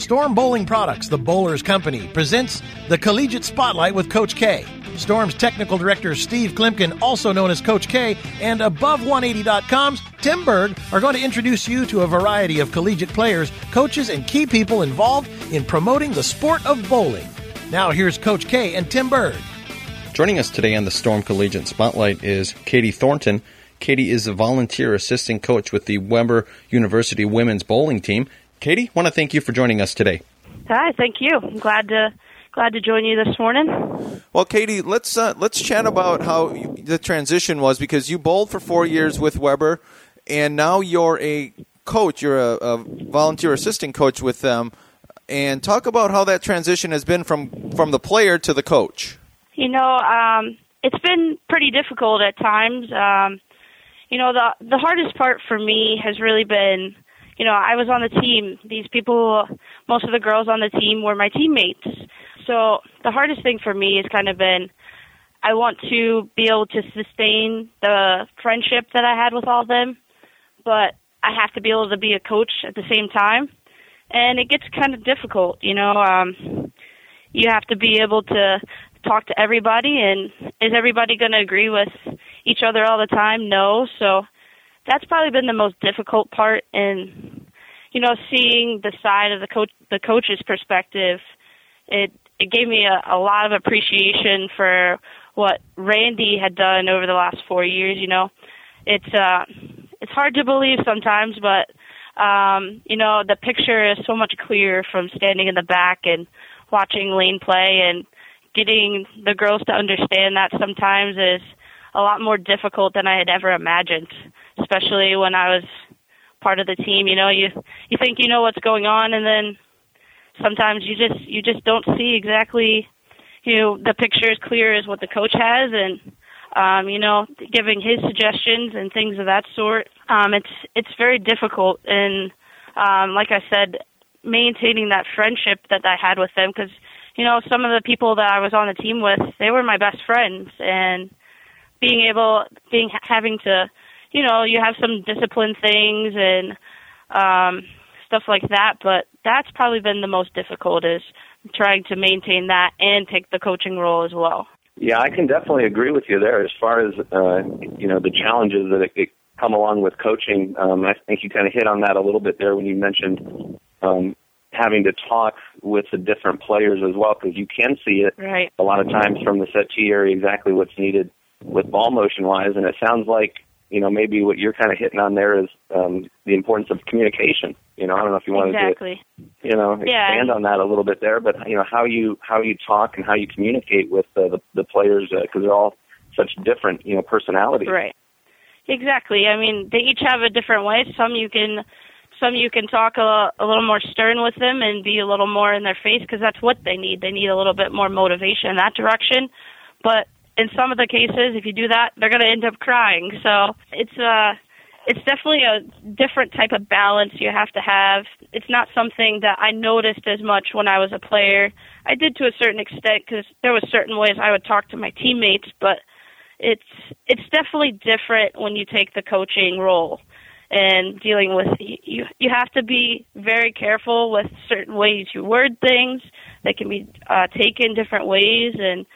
Storm Bowling Products, the Bowlers Company, presents the Collegiate Spotlight with Coach K. Storm's technical director Steve Kloempken, also known as Coach K, and Above180.com's Tim Berg are going to introduce you to a variety of collegiate players, coaches, and key people involved in promoting the sport of bowling. Now here's Coach K and Tim Berg. Joining us today on the Storm Collegiate Spotlight is Katie Thornton. Katie is a volunteer assistant coach with the Webber University women's bowling team. Katie, want to thank you for joining us today. Hi, thank you. I'm glad to glad to join you this morning. Well, Katie, let's uh, let's chat about how you, the transition was because you bowled for four years with Webber, and now you're a coach. You're a, a volunteer assistant coach with them, and talk about how that transition has been from from the player to the coach. You know, um, it's been pretty difficult at times. Um, you know, the the hardest part for me has really been you know, I was on the team. These people, most of the girls on the team were my teammates. So the hardest thing for me has kind of been I want to be able to sustain the friendship that I had with all of them, but I have to be able to be a coach at the same time. And it gets kind of difficult, you know. Um, you have to be able to talk to everybody, and is everybody going to agree with each other all the time? No. So that's probably been the most difficult part in you know seeing the side of the coach the coach's perspective. It it gave me a, a lot of appreciation for what Randy had done over the last 4 years you know. It's uh it's hard to believe sometimes but um you know the picture is so much clearer from standing in the back and watching Lane play and getting the girls to understand that sometimes is a lot more difficult than I had ever imagined especially when I was part of the team. You know, you you think you know what's going on, and then sometimes you just you just don't see exactly, you know, the picture as clear as what the coach has, and um, you know, giving his suggestions and things of that sort. Um, it's it's very difficult, and um, like I said, maintaining that friendship that I had with them because you know some of the people that I was on the team with, they were my best friends, and being able being having to you know, you have some discipline things and um, stuff like that. But that's probably been the most difficult is trying to maintain that and take the coaching role as well. Yeah, I can definitely agree with you there. As far as uh, you know, the challenges that it, it come along with coaching, um, I think you kind of hit on that a little bit there when you mentioned um, having to talk with the different players as well, because you can see it right. a lot of times from the settee area exactly what's needed with ball motion wise, and it sounds like you know, maybe what you're kind of hitting on there is um, the importance of communication. You know, I don't know if you want exactly. to, you know, expand yeah. on that a little bit there, but you know, how you how you talk and how you communicate with uh, the the players because uh, they're all such different, you know, personalities. Right. Exactly. I mean, they each have a different way. Some you can some you can talk a, a little more stern with them and be a little more in their face because that's what they need. They need a little bit more motivation in that direction. But in some of the cases, if you do that, they're going to end up crying. So it's uh it's definitely a different type of balance you have to have. It's not something that I noticed as much when I was a player. I did to a certain extent because there was certain ways I would talk to my teammates, but it's it's definitely different when you take the coaching role and dealing with you you have to be very careful with certain ways you word things that can be uh taken different ways and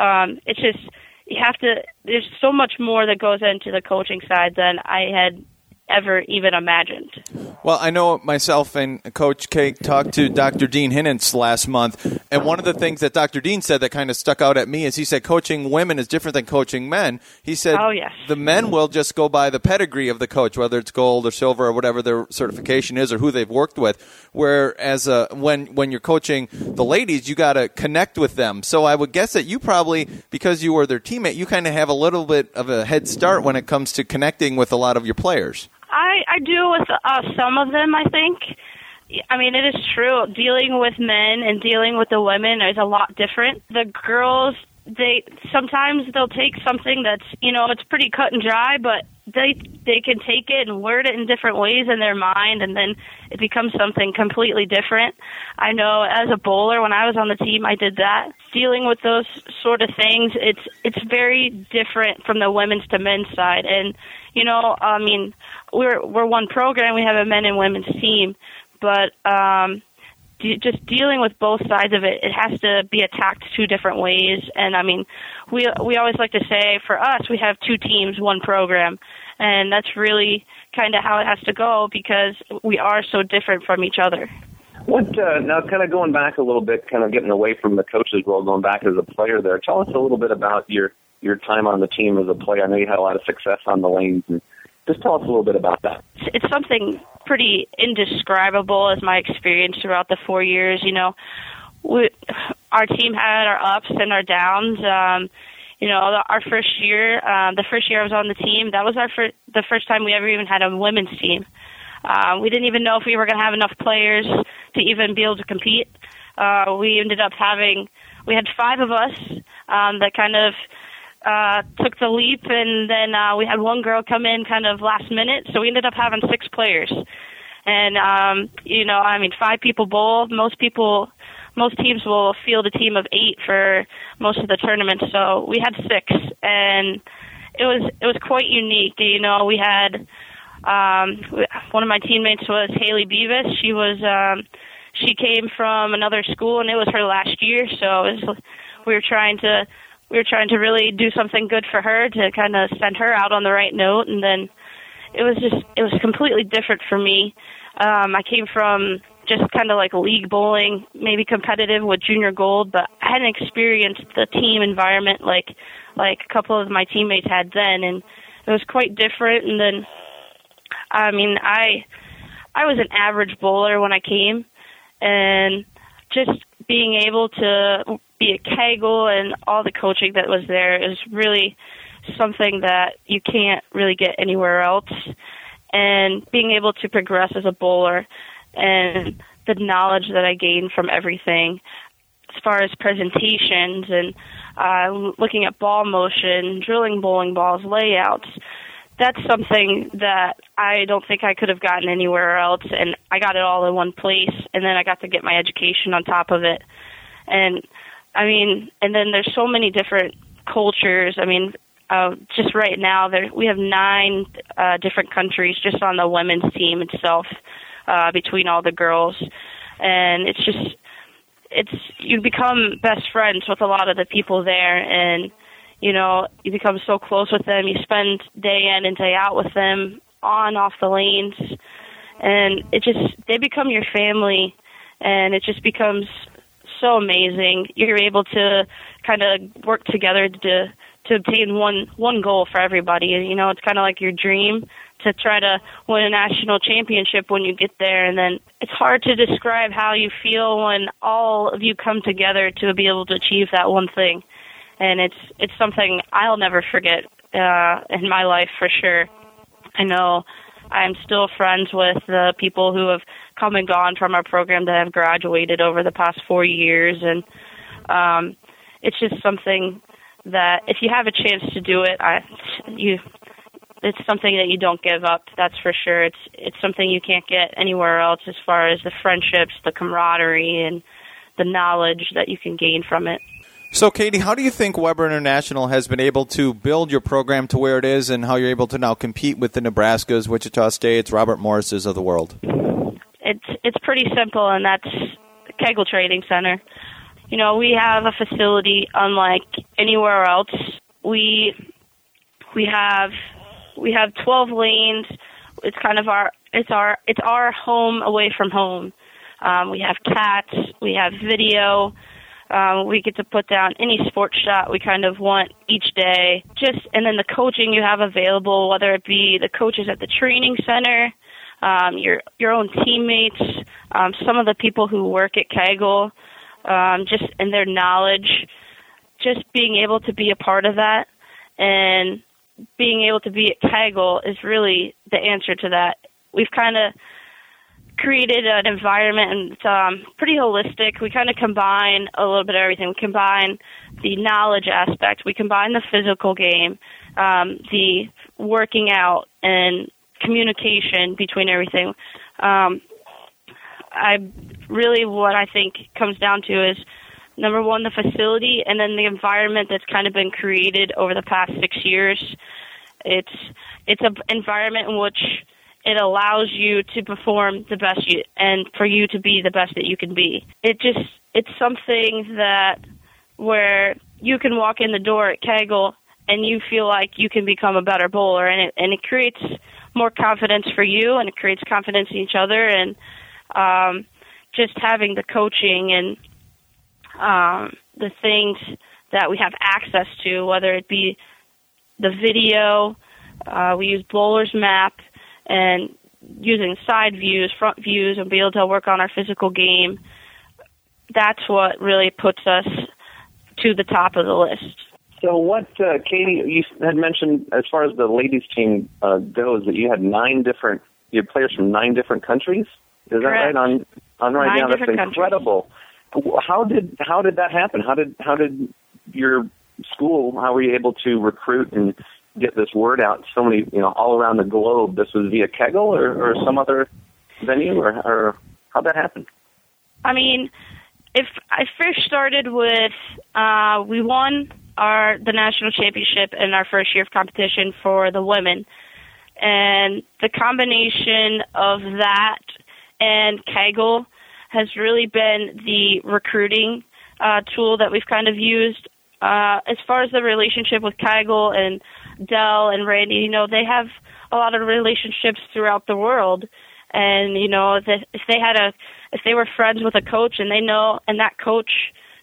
um, it's just you have to. There's so much more that goes into the coaching side than I had ever even imagined. Well, I know myself and Coach K talked to Dr. Dean Hinitz last month, and one of the things that Dr. Dean said that kind of stuck out at me is he said coaching women is different than coaching men. He said oh, yes. the men will just go by the pedigree of the coach, whether it's gold or silver or whatever their certification is or who they've worked with. Whereas uh, when when you're coaching the ladies, you got to connect with them. So I would guess that you probably, because you were their teammate, you kind of have a little bit of a head start when it comes to connecting with a lot of your players. I do with uh, some of them. I think. I mean, it is true. Dealing with men and dealing with the women is a lot different. The girls, they sometimes they'll take something that's you know it's pretty cut and dry, but they they can take it and word it in different ways in their mind, and then it becomes something completely different. I know as a bowler, when I was on the team, I did that. Dealing with those sort of things, it's it's very different from the women's to men's side, and you know, I mean, we're we're one program. We have a men and women's team, but um, just dealing with both sides of it, it has to be attacked two different ways. And I mean, we we always like to say for us, we have two teams, one program, and that's really kind of how it has to go because we are so different from each other. What uh, now? Kind of going back a little bit, kind of getting away from the coach's role, going back as a player. There, tell us a little bit about your your time on the team as a player. I know you had a lot of success on the lanes. And just tell us a little bit about that. It's something pretty indescribable as my experience throughout the four years. You know, we, our team had our ups and our downs. Um, you know, our first year, um, the first year I was on the team, that was our fir- the first time we ever even had a women's team. Uh, we didn't even know if we were going to have enough players to even be able to compete. Uh, we ended up having, we had five of us um, that kind of uh, took the leap, and then uh, we had one girl come in kind of last minute, so we ended up having six players. And um, you know, I mean, five people bowl. Most people, most teams will field a team of eight for most of the tournament. So we had six, and it was it was quite unique. You know, we had um, one of my teammates was Haley Beavis. She was um, she came from another school, and it was her last year. So it was, we were trying to we were trying to really do something good for her to kind of send her out on the right note, and then it was just it was completely different for me. Um, I came from just kind of like league bowling, maybe competitive with junior gold, but I hadn't experienced the team environment like like a couple of my teammates had then, and it was quite different. And then I mean, I I was an average bowler when I came, and just being able to be at Kegel and all the coaching that was there is really something that you can't really get anywhere else. And being able to progress as a bowler and the knowledge that I gained from everything as far as presentations and uh, looking at ball motion, drilling bowling balls, layouts, that's something that I don't think I could have gotten anywhere else. And I got it all in one place, and then I got to get my education on top of it. And I mean, and then there's so many different cultures. I mean, uh, just right now, there we have nine uh, different countries just on the women's team itself, uh, between all the girls, and it's just it's you become best friends with a lot of the people there, and you know, you become so close with them. You spend day in and day out with them, on off the lanes, and it just they become your family, and it just becomes so amazing. You're able to kind of work together to to obtain one one goal for everybody. You know, it's kind of like your dream to try to win a national championship when you get there and then it's hard to describe how you feel when all of you come together to be able to achieve that one thing and it's it's something I'll never forget uh, in my life for sure. I know I'm still friends with the people who have come and gone from our program that have graduated over the past four years, and um, it's just something that if you have a chance to do it, I you it's something that you don't give up. That's for sure. It's it's something you can't get anywhere else as far as the friendships, the camaraderie, and the knowledge that you can gain from it. So, Katie, how do you think Webber International has been able to build your program to where it is, and how you're able to now compete with the Nebraskas, Wichita States, Robert Morrises of the world? It's pretty simple, and that's Kegel Training Center. You know, we have a facility unlike anywhere else. We we have we have 12 lanes. It's kind of our it's our it's our home away from home. Um, we have cats. We have video. Um, we get to put down any sports shot we kind of want each day. Just and then the coaching you have available, whether it be the coaches at the training center, um, your your own teammates, um, some of the people who work at Kegel, um, just in their knowledge, just being able to be a part of that, and being able to be at Kegel is really the answer to that. We've kind of created an environment and it's um, pretty holistic. We kind of combine a little bit of everything. We combine the knowledge aspect, we combine the physical game, um, the working out, and communication between everything. Um, I really what I think comes down to is number one the facility and then the environment that's kind of been created over the past six years. It's it's an environment in which it allows you to perform the best you and for you to be the best that you can be. It just it's something that where you can walk in the door at Kegel and you feel like you can become a better bowler and it and it creates more confidence for you and it creates confidence in each other and um just having the coaching and um the things that we have access to whether it be the video uh we use bowler's map and using side views front views and be able to work on our physical game. That's what really puts us to the top of the list so what, uh, Katie? You had mentioned as far as the ladies team uh, goes that you had nine different you had players from nine different countries. Is that right? On on right Nine now, that's incredible. How did how did that happen? How did how did your school? How were you able to recruit and get this word out? So many you know all around the globe. This was via Kegel or, or some other venue, or, or how'd that happen? I mean, if I first started with, uh, we won our the national championship in our first year of competition for the women, and the combination of that and Kegel has really been the recruiting uh, tool that we've kind of used. Uh, as far as the relationship with Kegel and Dell and Randy, you know, they have a lot of relationships throughout the world, and you know, if they had a if they were friends with a coach and they know and that coach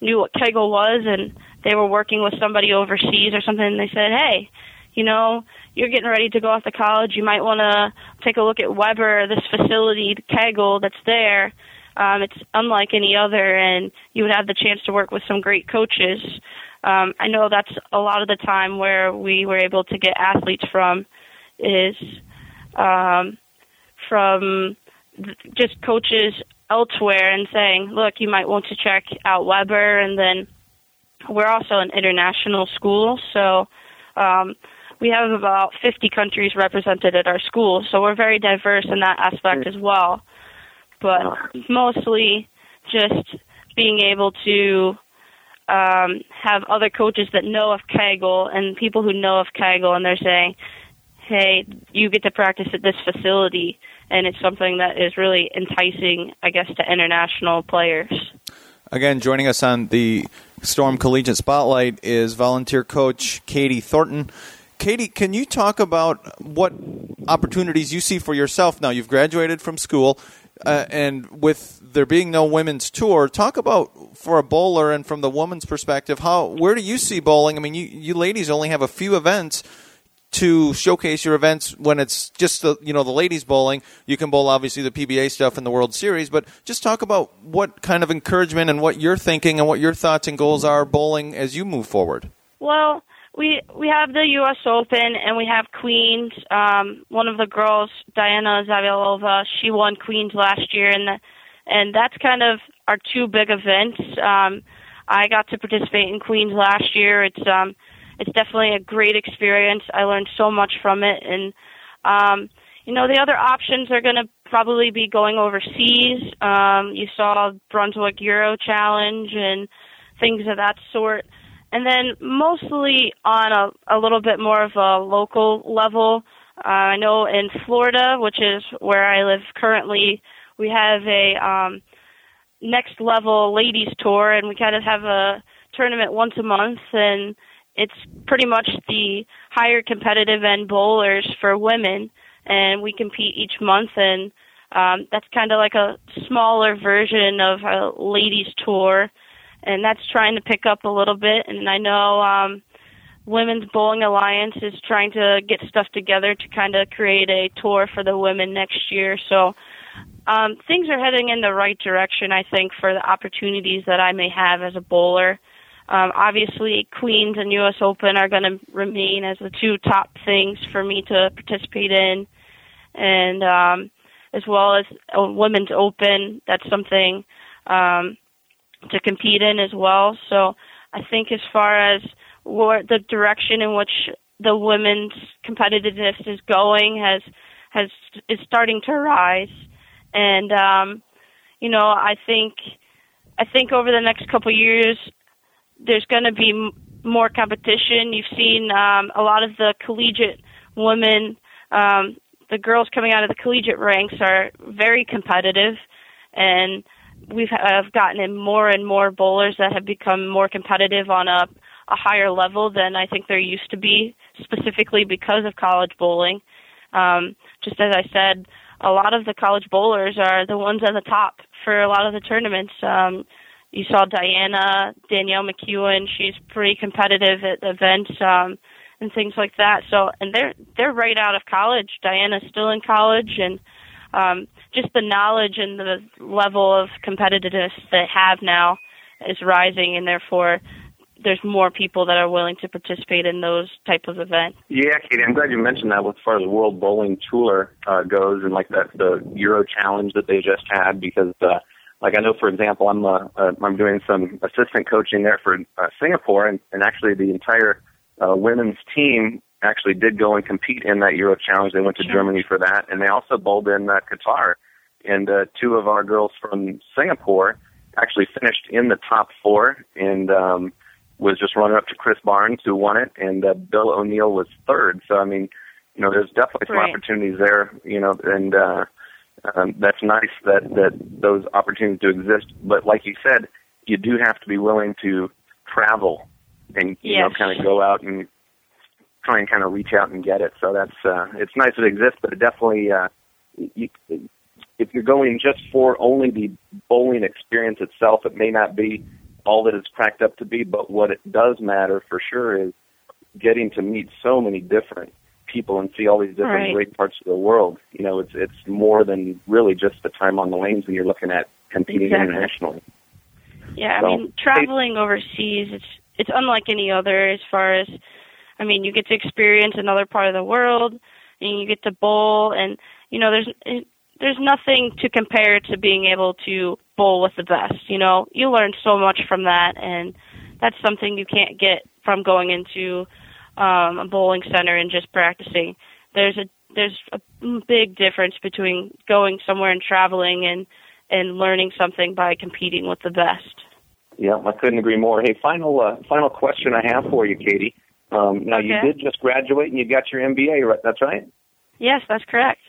knew what Kegel was and they were working with somebody overseas or something and they said, Hey, you know, you're getting ready to go off to college, you might wanna take a look at Webber, this facility, Kegel that's there. Um, it's unlike any other and you would have the chance to work with some great coaches. Um, I know that's a lot of the time where we were able to get athletes from is um, from just coaches elsewhere and saying, look, you might want to check out Webber. And then we're also an international school, so um, we have about 50 countries represented at our school, so we're very diverse in that aspect as well. But mostly just being able to um, have other coaches that know of Kegel and people who know of Kegel, and they're saying, hey, you get to practice at this facility, and it's something that is really enticing, I guess, to international players. Again, joining us on the Storm Collegiate Spotlight is volunteer coach Katie Thornton. Katie, can you talk about what opportunities you see for yourself now? You've graduated from school, uh, and with there being no women's tour, talk about for a bowler and from the woman's perspective, how where do you see bowling? I mean, you you ladies only have a few events to showcase your events when it's just the you know the ladies bowling. You can bowl obviously the PBA stuff in the World Series, but just talk about what kind of encouragement and what you're thinking and what your thoughts and goals are bowling as you move forward. Well, we we have the U.S. Open and we have Queens. Um, one of the girls, Diana Zavjalova, she won Queens last year, and the, and that's kind of our two big events. Um, I got to participate in Queens last year. It's um, it's definitely a great experience. I learned so much from it, and um, you know the other options are going to probably be going overseas. Um, you saw Brunswick Euro Challenge and things of that sort, and then mostly on a, a little bit more of a local level. Uh, I know in Florida, which is where I live currently, we have a um, next level ladies tour, and we kind of have a tournament once a month and it's pretty much the higher competitive end bowlers for women, and we compete each month, and um, that's kind of like a smaller version of a ladies tour, and that's trying to pick up a little bit. And I know um, Women's Bowling Alliance is trying to get stuff together to kind of create a tour for the women next year. So um, things are heading in the right direction, I think, for the opportunities that I may have as a bowler. Um, obviously, Queens and U.S. Open are going to remain as the two top things for me to participate in, and um, as well as Women's Open. That's something um, to compete in as well. So I think as far as the direction in which the women's competitiveness is going has has is starting to rise, and um, you know I think I think over the next couple years there's going to be m- more competition. You've seen um, a lot of the collegiate women, um, the girls coming out of the collegiate ranks are very competitive, and we've have gotten in more and more bowlers that have become more competitive on a a higher level than I think there used to be, specifically because of college bowling. Um, just as I said, a lot of the college bowlers are the ones at the top for a lot of the tournaments. Um, you saw Diana, Danielle McEwen. She's pretty competitive at events um, and things like that. So, and they're they're right out of college. Diana's still in college, and um, just the knowledge and the level of competitiveness they have now is rising, and therefore there's more people that are willing to participate in those type of events. Yeah, Katie, I'm glad you mentioned that as far as the World Bowling Tour uh, goes, and like that the Euro Challenge that they just had, because uh, like I know, for example, I'm uh, uh, I'm doing some assistant coaching there for uh, Singapore, and, and actually the entire uh, women's team actually did go and compete in that Euro Challenge. They went to sure. Germany for that, and they also bowled in uh, Qatar. And uh, two of our girls from Singapore actually finished in the top four, and um, was just runner up to Chris Barnes, who won it, and uh, Bill O'Neill was third. So I mean, you know, there's definitely some right. opportunities there. You know, and uh, um, that's nice that that those opportunities do exist. But like you said, you do have to be willing to travel and you yes. know kind of go out and try and kind of reach out and get it. So that's uh, it's nice it exists, but it definitely uh, you, if you're going just for only the bowling experience itself, it may not be all that it's cracked up to be. But what it does matter for sure is getting to meet so many different people and see all these different right. great parts of the world. You know, it's it's more than really just the time on the lanes when you're looking at competing exactly. internationally. Yeah, so, I mean, traveling overseas, it's it's unlike any other as far as, I mean, you get to experience another part of the world, and you get to bowl, and you know, there's eh, there's nothing to compare to being able to bowl with the best. You know, you learn so much from that, and that's something you can't get from going into um, a bowling center and just practicing. There's a there's a big difference between going somewhere and traveling and and learning something by competing with the best. Yeah, I couldn't agree more. Hey, final uh, final question I have for you, Katie. Um, now okay. you did just graduate and you got your MBA, right? That's right. Yes, that's correct.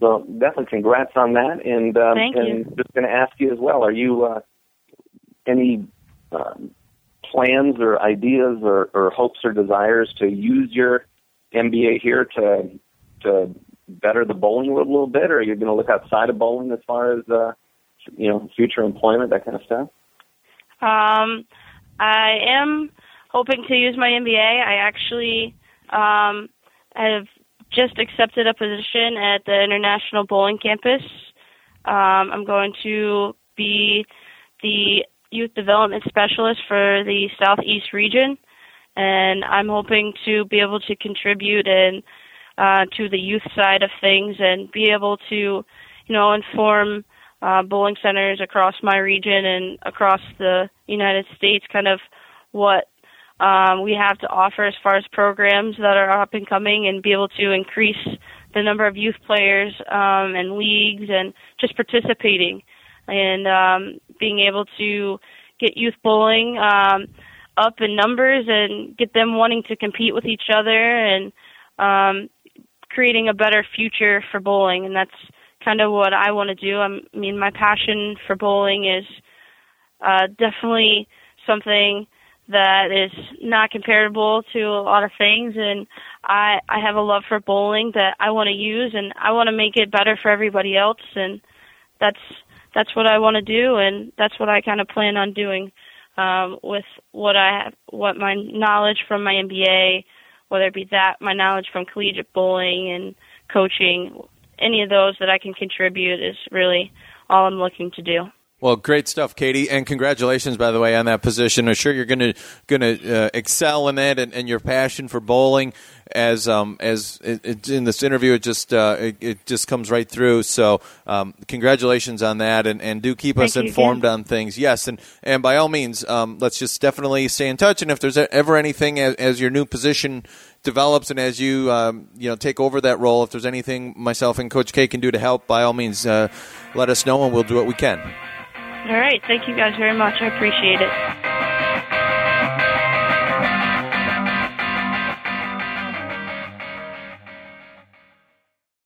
So definitely congrats on that. And um, Thank and you. just going to ask you as well: Are you uh, any um, plans or ideas or, or hopes or desires to use your MBA here to to better the bowling world a little bit, or are you going to look outside of bowling as far as uh, you know future employment, that kind of stuff? Um, I am hoping to use my MBA. I actually um, have just accepted a position at the International Bowling Campus. Um, I'm going to be the youth development specialist for the Southeast region, and I'm hoping to be able to contribute and uh, to the youth side of things and be able to, you know, inform uh, bowling centers across my region and across the United States, kind of what um, we have to offer as far as programs that are up and coming, and be able to increase the number of youth players um, and leagues and just participating and um, being able to get youth bowling um, up in numbers and get them wanting to compete with each other and um, creating a better future for bowling. And that's kind of what I want to do. I'm, I mean, my passion for bowling is uh, definitely something that is not comparable to a lot of things and I I have a love for bowling that I want to use and I want to make it better for everybody else and that's that's what I want to do and that's what I kind of plan on doing um with what I have what my knowledge from my MBA whether it be that my knowledge from collegiate bowling and coaching any of those that I can contribute is really all I'm looking to do. Well, great stuff, Katie, and congratulations, by the way, on that position. I'm sure you're going to going to uh, excel in that, and, and, your passion for bowling, as um, as it, it, in this interview, it just uh, it, it, just comes right through. So, um, congratulations on that, and, and do keep Thank us informed on things. Yes, and and by all means, um, let's just definitely stay in touch. And if there's ever anything as, as your new position develops and as you um, you know take over that role, if there's anything myself and Coach K can do to help, by all means, uh, let us know, and we'll do what we can. All right. Thank you guys very much. I appreciate it.